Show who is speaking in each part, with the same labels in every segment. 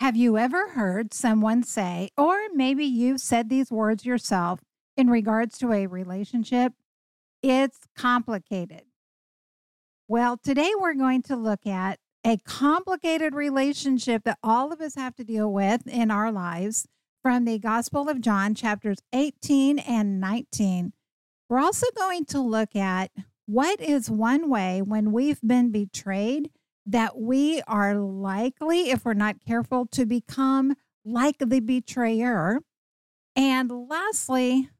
Speaker 1: Have you ever heard someone say, or maybe you've said these words yourself in regards to a relationship? It's complicated. Well, today we're going to look at a complicated relationship that all of us have to deal with in our lives from the Gospel of John, chapters 18 and 19. We're also going to look at what is one way when we've been betrayed that we are likely, if we're not careful, to become like the betrayer. And lastly,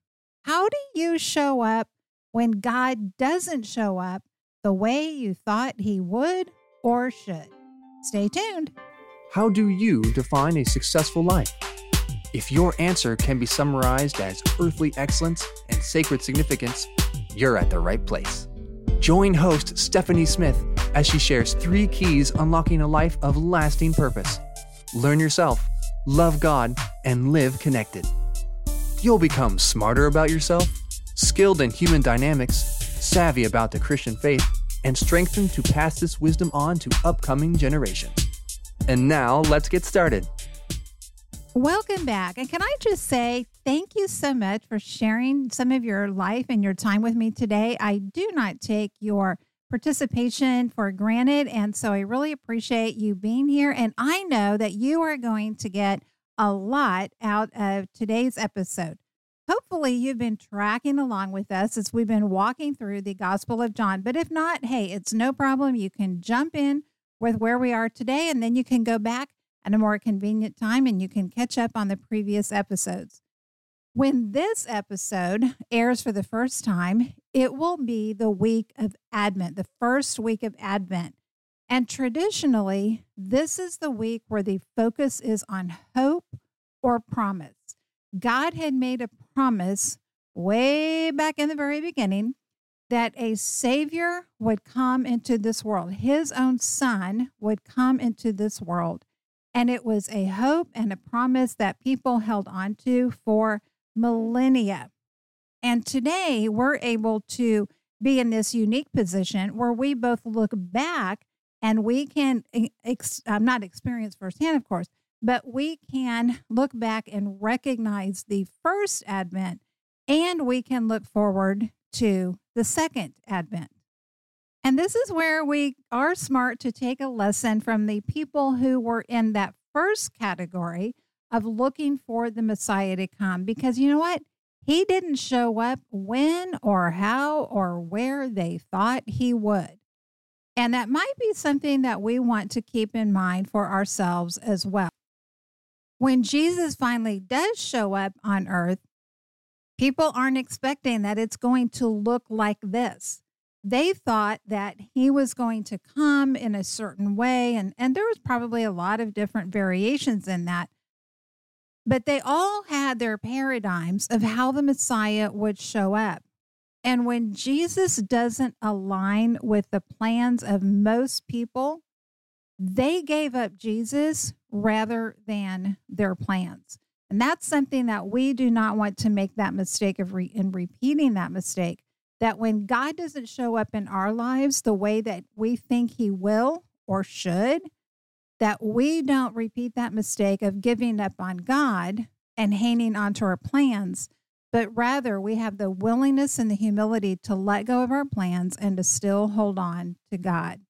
Speaker 1: how do you show up when God doesn't show up the way you thought he would or should? Stay tuned.
Speaker 2: How do you define a successful life? If your answer can be summarized as earthly excellence and sacred significance, you're at the right place. Join host Stephanie Smith as she shares three keys unlocking a life of lasting purpose. Learn yourself, love God, and live connected. You'll become smarter about yourself, skilled in human dynamics, savvy about the Christian faith, and strengthened to pass this wisdom on to upcoming generations. And now, let's get started.
Speaker 1: Welcome back. And can I just say thank you so much for sharing some of your life and your time with me today? I do not take your participation for granted. And so I really appreciate you being here. And I know that you are going to get a lot out of today's episode. Hopefully, you've been tracking along with us as we've been walking through the Gospel of John. But if not, hey, it's no problem. You can jump in with where we are today, and then you can go back at a more convenient time and you can catch up on the previous episodes. When this episode airs for the first time, it will be the week of Advent, the first week of Advent. And traditionally, this is the week where the focus is on hope or promise. God had made a promise way back in the very beginning that a Savior would come into this world. His own Son would come into this world. And it was a hope and a promise that people held on to for millennia. And today we're able to be in this unique position where we both look back and we can, ex- I'm not experience firsthand, of course, but we can look back and recognize the first advent and we can look forward to the second advent. And this is where we are smart to take a lesson from the people who were in that first category of looking for the Messiah to come. Because you know what? He didn't show up when or how or where they thought he would. And that might be something that we want to keep in mind for ourselves as well. When Jesus finally does show up on earth, people aren't expecting that it's going to look like this they thought that he was going to come in a certain way and and there was probably a lot of different variations in that but they all had their paradigms of how the messiah would show up. And when jesus doesn't align with the plans of most people they gave up jesus rather than their plans. And that's something that we do not want to make that mistake of re- in repeating that mistake that when God doesn't show up in our lives the way that we think he will or should, that we don't repeat that mistake of giving up on God and hanging onto our plans, but rather we have the willingness and the humility to let go of our plans and to still hold on to God.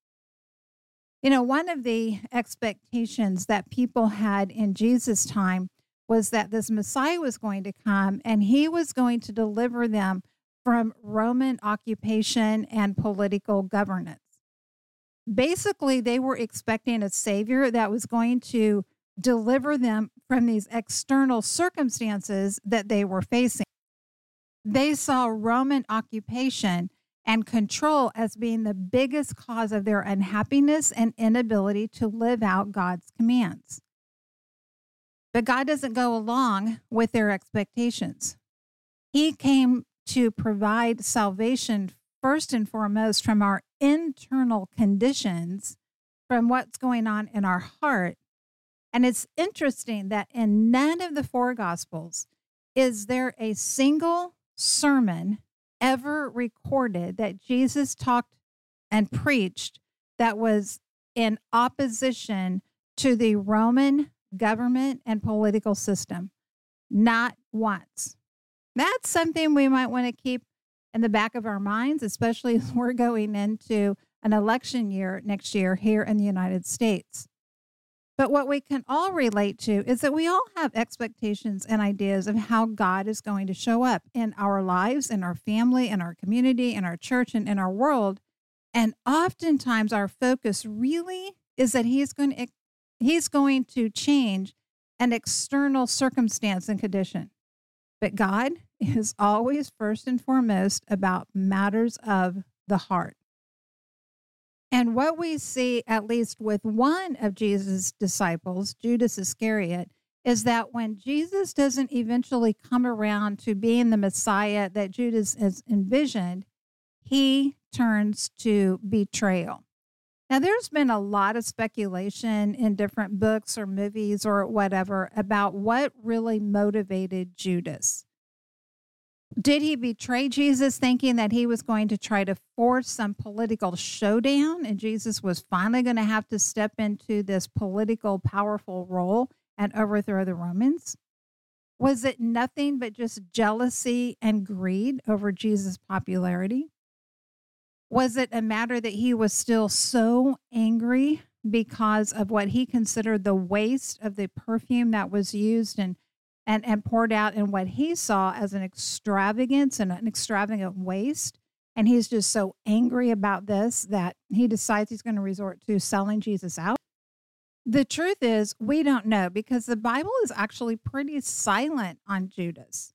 Speaker 1: You know, one of the expectations that people had in Jesus' time was that this Messiah was going to come and he was going to deliver them from Roman occupation and political governance. Basically, they were expecting a savior that was going to deliver them from these external circumstances that they were facing. They saw Roman occupation and control as being the biggest cause of their unhappiness and inability to live out God's commands. But God doesn't go along with their expectations. He came to provide salvation first and foremost from our internal conditions, from what's going on in our heart. And it's interesting that in none of the four gospels is there a single sermon ever recorded that Jesus talked and preached that was in opposition to the Roman government and political system. Not once. That's something we might want to keep in the back of our minds, especially as we're going into an election year next year here in the United States. But what we can all relate to is that we all have expectations and ideas of how God is going to show up in our lives, in our family, in our community, in our church, and in our world. And oftentimes our focus really is that he's going to he's going to change an external circumstance and condition. But God is always first and foremost about matters of the heart. And what we see, at least with one of Jesus' disciples, Judas Iscariot, is that when Jesus doesn't eventually come around to being the Messiah that Judas has envisioned, he turns to betrayal. Now, there's been a lot of speculation in different books or movies or whatever about what really motivated Judas. Did he betray Jesus thinking that he was going to try to force some political showdown and Jesus was finally going to have to step into this political powerful role and overthrow the Romans? Was it nothing but just jealousy and greed over Jesus' popularity? Was it a matter that he was still so angry because of what he considered the waste of the perfume that was used and and, and poured out in what he saw as an extravagance and an extravagant waste. And he's just so angry about this that he decides he's going to resort to selling Jesus out. The truth is, we don't know because the Bible is actually pretty silent on Judas.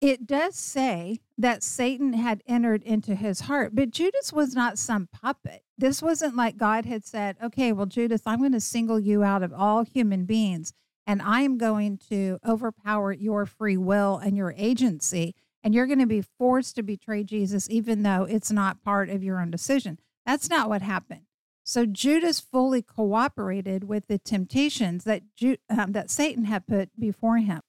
Speaker 1: It does say that Satan had entered into his heart, but Judas was not some puppet. This wasn't like God had said, okay, well, Judas, I'm going to single you out of all human beings and I am going to overpower your free will and your agency. And you're going to be forced to betray Jesus, even though it's not part of your own decision. That's not what happened. So Judas fully cooperated with the temptations that Ju- um, that Satan had put before him.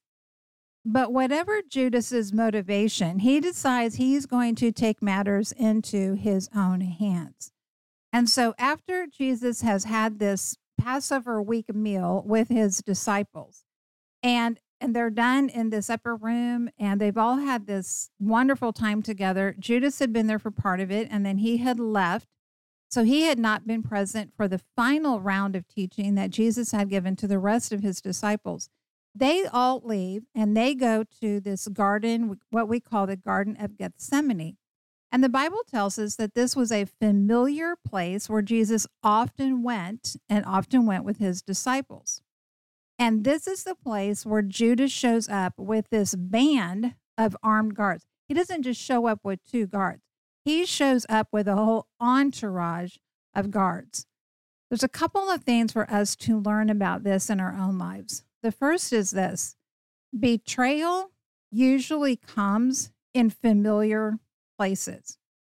Speaker 1: But whatever Judas's motivation, he decides he's going to take matters into his own hands. And so after Jesus has had this Passover week meal with his disciples. And and they're done in this upper room and they've all had this wonderful time together. Judas had been there for part of it and then he had left. So he had not been present for the final round of teaching that Jesus had given to the rest of his disciples. They all leave and they go to this garden, what we call the Garden of Gethsemane. And the Bible tells us that this was a familiar place where Jesus often went and often went with his disciples. And this is the place where Judas shows up with this band of armed guards. He doesn't just show up with two guards, he shows up with a whole entourage of guards. There's a couple of things for us to learn about this in our own lives. The first is this betrayal usually comes in familiar places.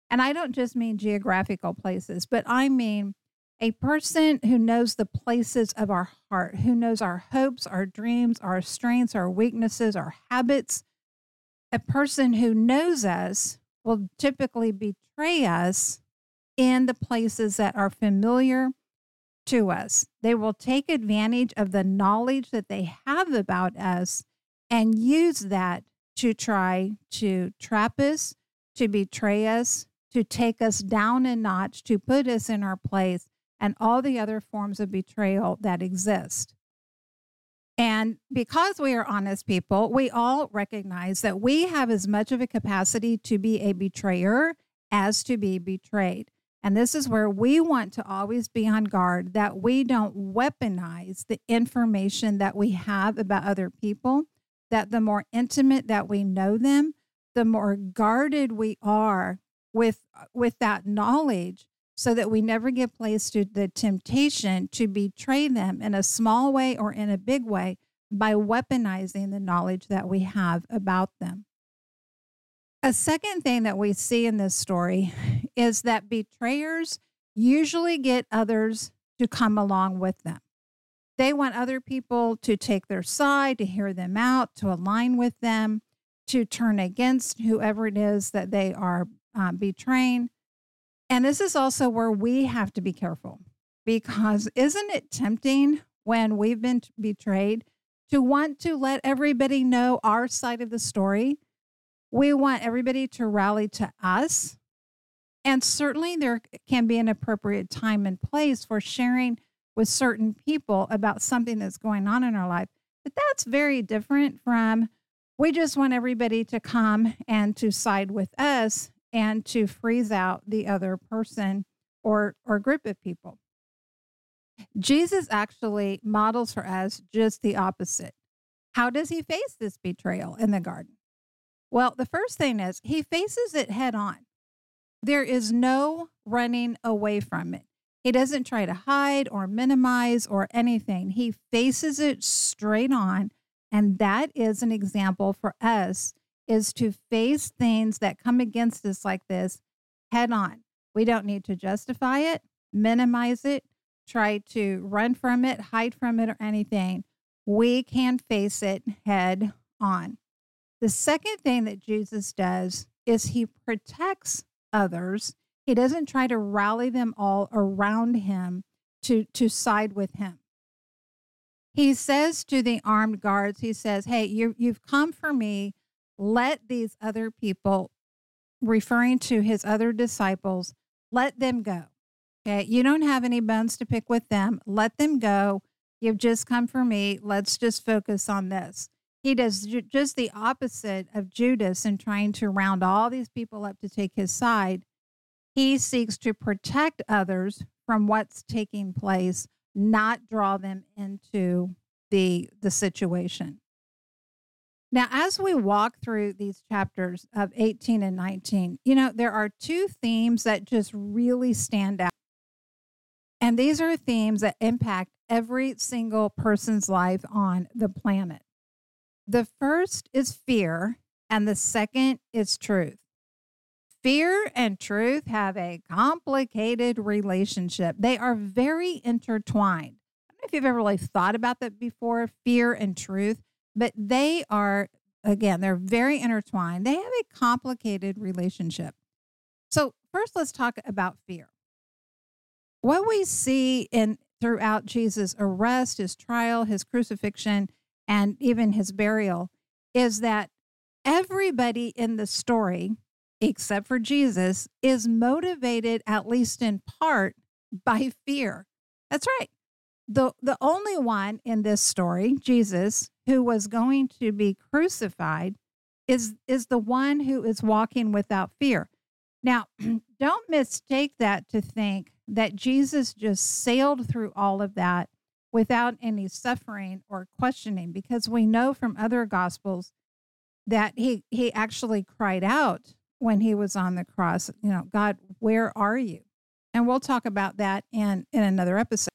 Speaker 1: And I don't just mean geographical places, but I mean a person who knows the places of our heart, who knows our hopes, our dreams, our strengths, our weaknesses, our habits. A person who knows us will typically betray us in the places that are familiar to us. They will take advantage of the knowledge that they have about us and use that to try to trap us, to betray us, to take us down a notch, to put us in our place, and all the other forms of betrayal that exist. And because we are honest people, we all recognize that we have as much of a capacity to be a betrayer as to be betrayed. And this is where we want to always be on guard that we don't weaponize the information that we have about other people, that the more intimate that we know them, the more guarded we are with uh, with that knowledge so that we never get placed to the temptation to betray them in a small way or in a big way by weaponizing the knowledge that we have about them. A second thing that we see in this story is that betrayers usually get others to come along with them. They want other people to take their side, to hear them out, to align with them to turn against whoever it is that they are uh, betraying. And this is also where we have to be careful because isn't it tempting when we've been betrayed to want to let everybody know our side of the story. We want everybody to rally to us. And certainly there can be an appropriate time and place for sharing with certain people about something that's going on in our life. But that's very different from we just want everybody to come and to side with us and to freeze out the other person or or group of people. Jesus actually models for us just the opposite. How does he face this betrayal in the garden? Well, the first thing is he faces it head on. There is no running away from it. He doesn't try to hide or minimize or anything. He faces it straight on. And that is an example for us is to face things that come against us like this head on. We don't need to justify it, minimize it, try to run from it, hide from it, or anything. We can face it head on. The second thing that Jesus does is he protects others. He doesn't try to rally them all around him to, to side with him. He says to the armed guards, he says, Hey, you, you've come for me. Let these other people, referring to his other disciples, let them go. Okay. You don't have any bones to pick with them. Let them go. You've just come for me. Let's just focus on this. He does ju- just the opposite of Judas in trying to round all these people up to take his side. He seeks to protect others from what's taking place, not draw them into the, the situation. Now, as we walk through these chapters of 18 and 19, you know, there are two themes that just really stand out. And these are themes that impact every single person's life on the planet. The first is fear, and the second is truth. Fear and truth have a complicated relationship. They are very intertwined. I don't know if you've ever really thought about that before fear and truth but they are again they're very intertwined they have a complicated relationship so first let's talk about fear what we see in throughout jesus arrest his trial his crucifixion and even his burial is that everybody in the story except for jesus is motivated at least in part by fear that's right the the only one in this story jesus who was going to be crucified is is the one who is walking without fear. Now, don't mistake that to think that Jesus just sailed through all of that without any suffering or questioning because we know from other gospels that he he actually cried out when he was on the cross, you know, God, where are you? And we'll talk about that in in another episode.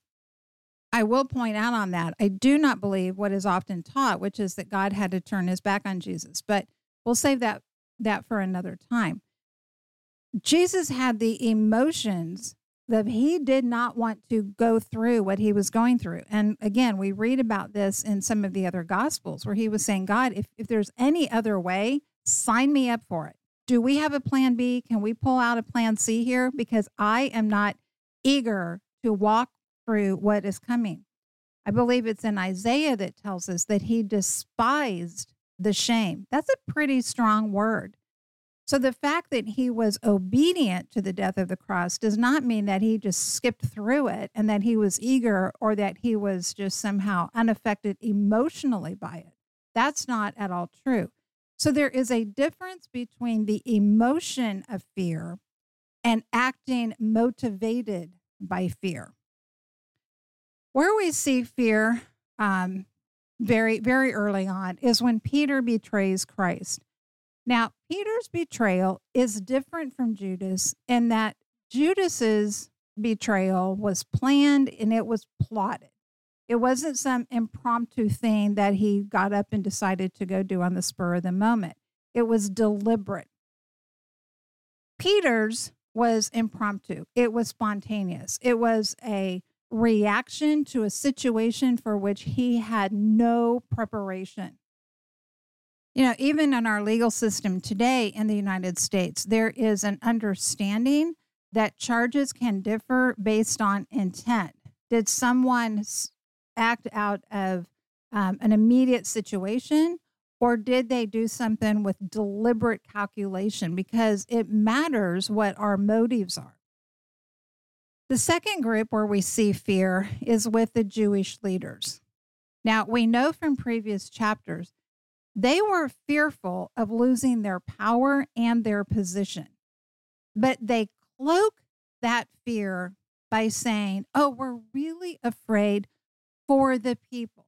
Speaker 1: I will point out on that, I do not believe what is often taught, which is that God had to turn his back on Jesus, but we'll save that that for another time. Jesus had the emotions that he did not want to go through what he was going through. And again, we read about this in some of the other gospels where he was saying, God, if, if there's any other way, sign me up for it. Do we have a plan B? Can we pull out a plan C here? Because I am not eager to walk through what is coming. I believe it's in Isaiah that tells us that he despised the shame. That's a pretty strong word. So the fact that he was obedient to the death of the cross does not mean that he just skipped through it and that he was eager or that he was just somehow unaffected emotionally by it. That's not at all true. So there is a difference between the emotion of fear and acting motivated by fear. Where we see fear um, very, very early on is when Peter betrays Christ. Now, Peter's betrayal is different from Judas in that Judas's betrayal was planned and it was plotted. It wasn't some impromptu thing that he got up and decided to go do on the spur of the moment. It was deliberate. Peter's was impromptu. It was spontaneous. It was a reaction to a situation for which he had no preparation. You know, even in our legal system today in the United States, there is an understanding that charges can differ based on intent. Did someone act out of um, an immediate situation? Or did they do something with deliberate calculation? Because it matters what our motives are. The second group where we see fear is with the Jewish leaders. Now, we know from previous chapters, they were fearful of losing their power and their position, but they cloak that fear by saying, Oh, we're really afraid for the people.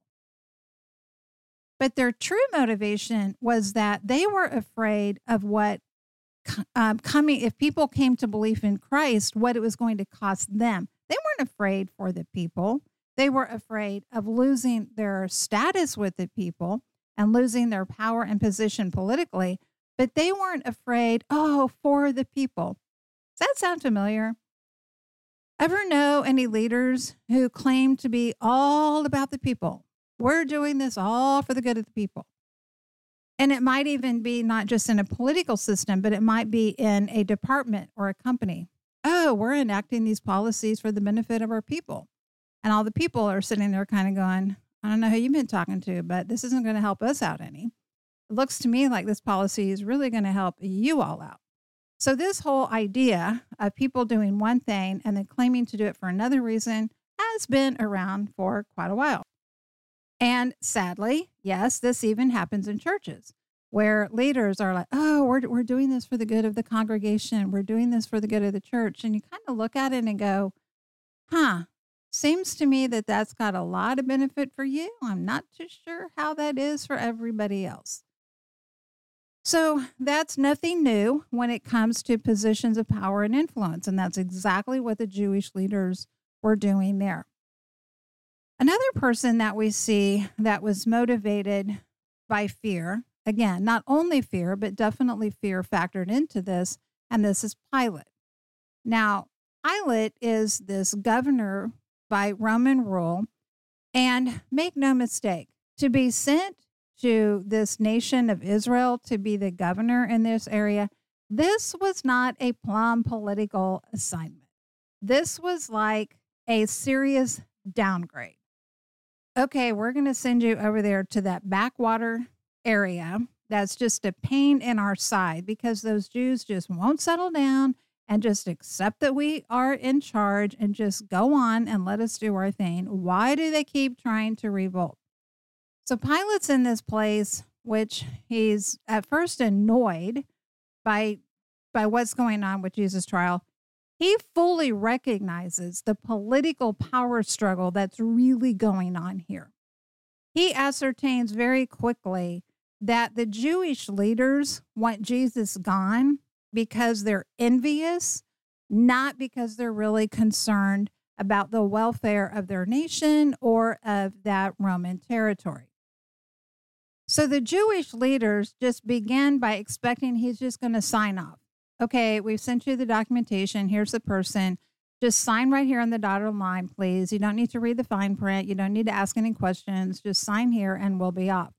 Speaker 1: But their true motivation was that they were afraid of what um, coming, if people came to believe in Christ, what it was going to cost them. They weren't afraid for the people. They were afraid of losing their status with the people and losing their power and position politically, but they weren't afraid, oh, for the people. Does that sound familiar? Ever know any leaders who claim to be all about the people? We're doing this all for the good of the people. And it might even be not just in a political system, but it might be in a department or a company. Oh, we're enacting these policies for the benefit of our people. And all the people are sitting there kind of going, I don't know who you've been talking to, but this isn't going to help us out any. It looks to me like this policy is really going to help you all out. So, this whole idea of people doing one thing and then claiming to do it for another reason has been around for quite a while. And sadly, yes, this even happens in churches where leaders are like, oh, we're, we're doing this for the good of the congregation. We're doing this for the good of the church. And you kind of look at it and go, huh, seems to me that that's got a lot of benefit for you. I'm not too sure how that is for everybody else. So that's nothing new when it comes to positions of power and influence. And that's exactly what the Jewish leaders were doing there. Another person that we see that was motivated by fear, again, not only fear, but definitely fear factored into this, and this is Pilate. Now, Pilate is this governor by Roman rule, and make no mistake, to be sent to this nation of Israel to be the governor in this area, this was not a plum political assignment. This was like a serious downgrade okay, we're going to send you over there to that backwater area that's just a pain in our side because those Jews just won't settle down and just accept that we are in charge and just go on and let us do our thing. Why do they keep trying to revolt? So Pilate's in this place, which he's at first annoyed by by what's going on with Jesus' trial. He fully recognizes the political power struggle that's really going on here. He ascertains very quickly that the Jewish leaders want Jesus gone because they're envious, not because they're really concerned about the welfare of their nation or of that Roman territory. So the Jewish leaders just began by expecting he's just going to sign off okay, we've sent you the documentation. Here's the person. Just sign right here on the dotted line, please. You don't need to read the fine print. You don't need to ask any questions. Just sign here and we'll be off.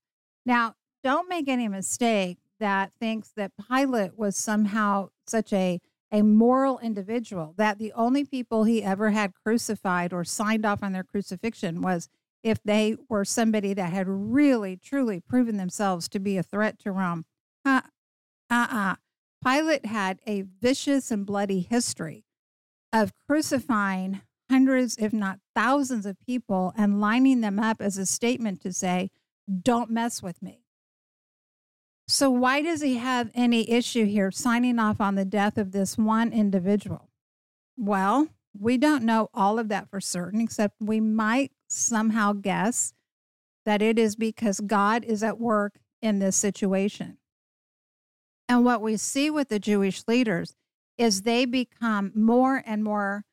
Speaker 1: Now, don't make any mistake that thinks that Pilate was somehow such a a moral individual that the only people he ever had crucified or signed off on their crucifixion was if they were somebody that had really truly proven themselves to be a threat to Rome. Uh uh uh. Pilate had a vicious and bloody history of crucifying hundreds, if not thousands, of people and lining them up as a statement to say, Don't mess with me. So, why does he have any issue here signing off on the death of this one individual? Well, we don't know all of that for certain, except we might somehow guess that it is because God is at work in this situation. And what we see with the Jewish leaders is they become more and more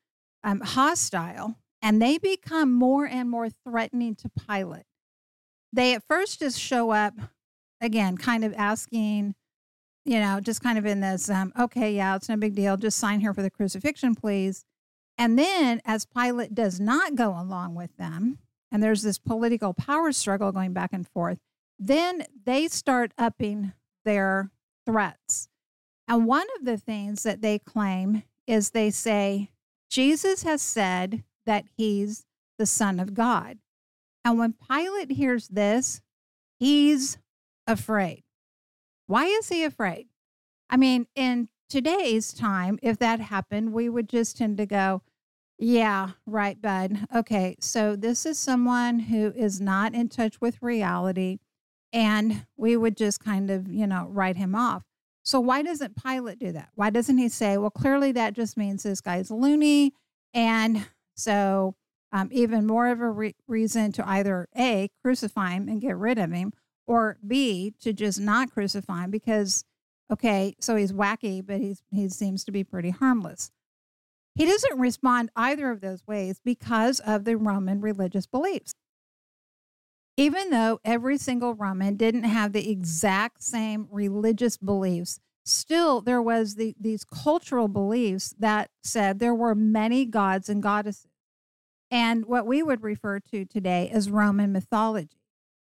Speaker 1: um, hostile and they become more and more threatening to Pilate. They at first just show up, again, kind of asking, you know, just kind of in this, um, okay, yeah, it's no big deal. Just sign here for the crucifixion, please. And then as Pilate does not go along with them, and there's this political power struggle going back and forth, then they start upping their threats. And one of the things that they claim is they say, Jesus has said that he's the Son of God. And when Pilate hears this, he's afraid. Why is he afraid? I mean, in today's time, if that happened, we would just tend to go, yeah, right, bud. Okay, so this is someone who is not in touch with reality, and we would just kind of, you know, write him off. So, why doesn't Pilate do that? Why doesn't he say, well, clearly that just means this guy's loony, and so um, even more of a re- reason to either A, crucify him and get rid of him, or B, to just not crucify him because, okay, so he's wacky, but he's, he seems to be pretty harmless. He doesn't respond either of those ways because of the Roman religious beliefs. Even though every single Roman didn't have the exact same religious beliefs, still there was the, these cultural beliefs that said there were many gods and goddesses and what we would refer to today as Roman mythology.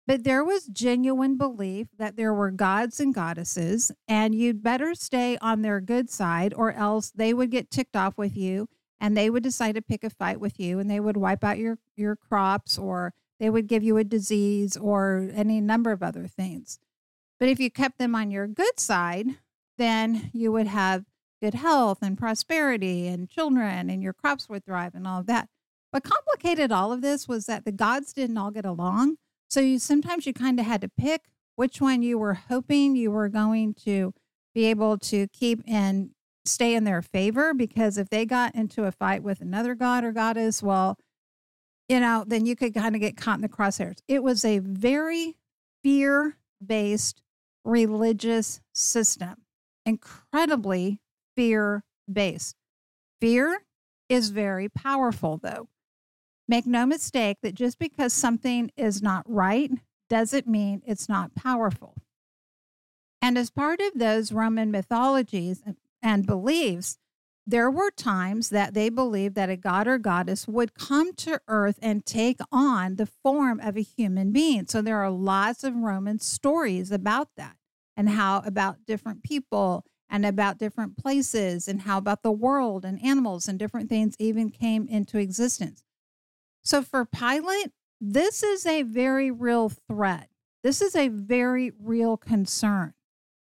Speaker 1: But there was genuine belief that there were gods and goddesses, and you'd better stay on their good side, or else they would get ticked off with you and they would decide to pick a fight with you and they would wipe out your, your crops or they would give you a disease or any number of other things. But if you kept them on your good side, then you would have good health and prosperity and children and your crops would thrive and all of that. What complicated all of this was that the gods didn't all get along so you sometimes you kind of had to pick which one you were hoping you were going to be able to keep and stay in their favor because if they got into a fight with another god or goddess, well, you know, then you could kind of get caught in the crosshairs. It was a very fear based religious system, incredibly fear based. Fear is very powerful, though. Make no mistake that just because something is not right doesn't mean it's not powerful. And as part of those Roman mythologies and beliefs, there were times that they believed that a god or goddess would come to earth and take on the form of a human being. So there are lots of Roman stories about that and how about different people and about different places and how about the world and animals and different things even came into existence. So for Pilate, this is a very real threat. This is a very real concern.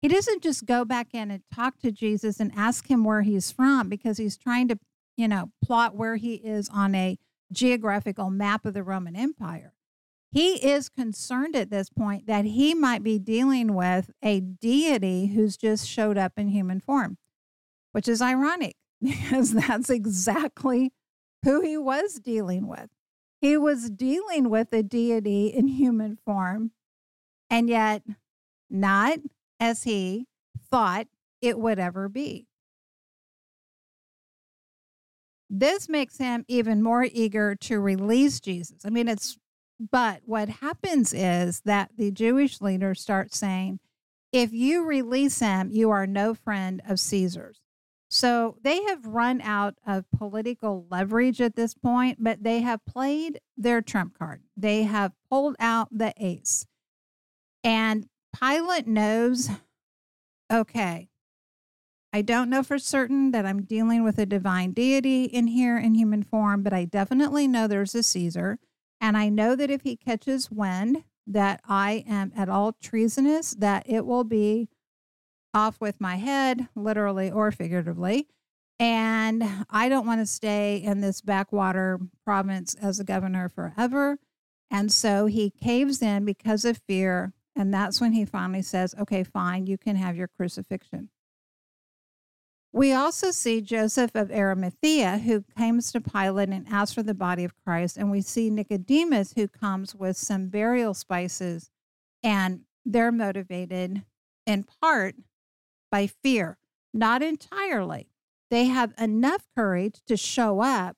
Speaker 1: He doesn't just go back in and talk to Jesus and ask him where he's from because he's trying to, you know, plot where he is on a geographical map of the Roman Empire. He is concerned at this point that he might be dealing with a deity who's just showed up in human form, which is ironic because that's exactly who he was dealing with. He was dealing with a deity in human form, and yet not as he thought it would ever be. This makes him even more eager to release Jesus. I mean, it's, but what happens is that the Jewish leaders start saying, if you release him, you are no friend of Caesar's. So they have run out of political leverage at this point, but they have played their trump card. They have pulled out the ace. And Pilate knows okay, I don't know for certain that I'm dealing with a divine deity in here in human form, but I definitely know there's a Caesar. And I know that if he catches wind that I am at all treasonous, that it will be off with my head, literally or figuratively. And I don't want to stay in this backwater province as a governor forever. And so he caves in because of fear. And that's when he finally says, okay, fine, you can have your crucifixion. We also see Joseph of Arimathea, who comes to Pilate and asks for the body of Christ. And we see Nicodemus, who comes with some burial spices. And they're motivated in part by fear, not entirely. They have enough courage to show up,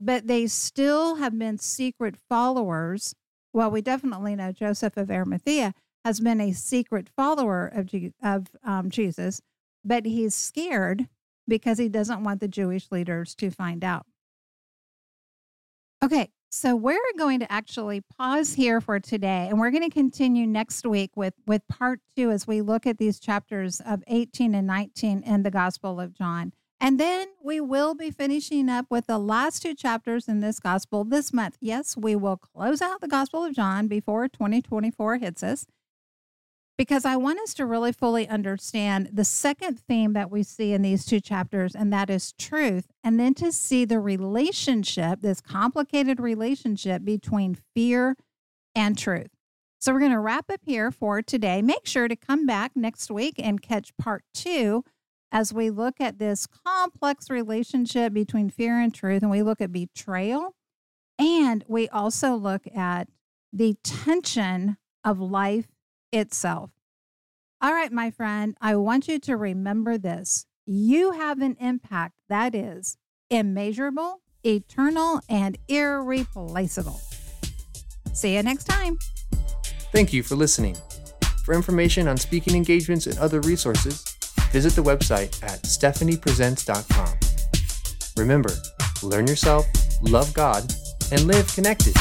Speaker 1: but they still have been secret followers. Well, we definitely know Joseph of Arimathea has been a secret follower of, of um, Jesus, but he's scared because he doesn't want the Jewish leaders to find out. Okay, so we're going to actually pause here for today and we're going to continue next week with with part 2 as we look at these chapters of 18 and 19 in the Gospel of John. And then we will be finishing up with the last two chapters in this gospel this month. Yes, we will close out the Gospel of John before 2024 hits us because I want us to really fully understand the second theme that we see in these two chapters, and that is truth. And then to see the relationship, this complicated relationship between fear and truth. So we're going to wrap up here for today. Make sure to come back next week and catch part two as we look at this complex relationship between fear and truth, and we look at betrayal. And we also look at the tension of life itself. All right, my friend, I want you to remember this. You have an impact that is immeasurable, eternal, and irreplaceable. See you next time.
Speaker 2: Thank you for listening. For information on speaking engagements and other resources, visit the website at stephaniepresents.com. Remember, learn yourself, love God, and live connected.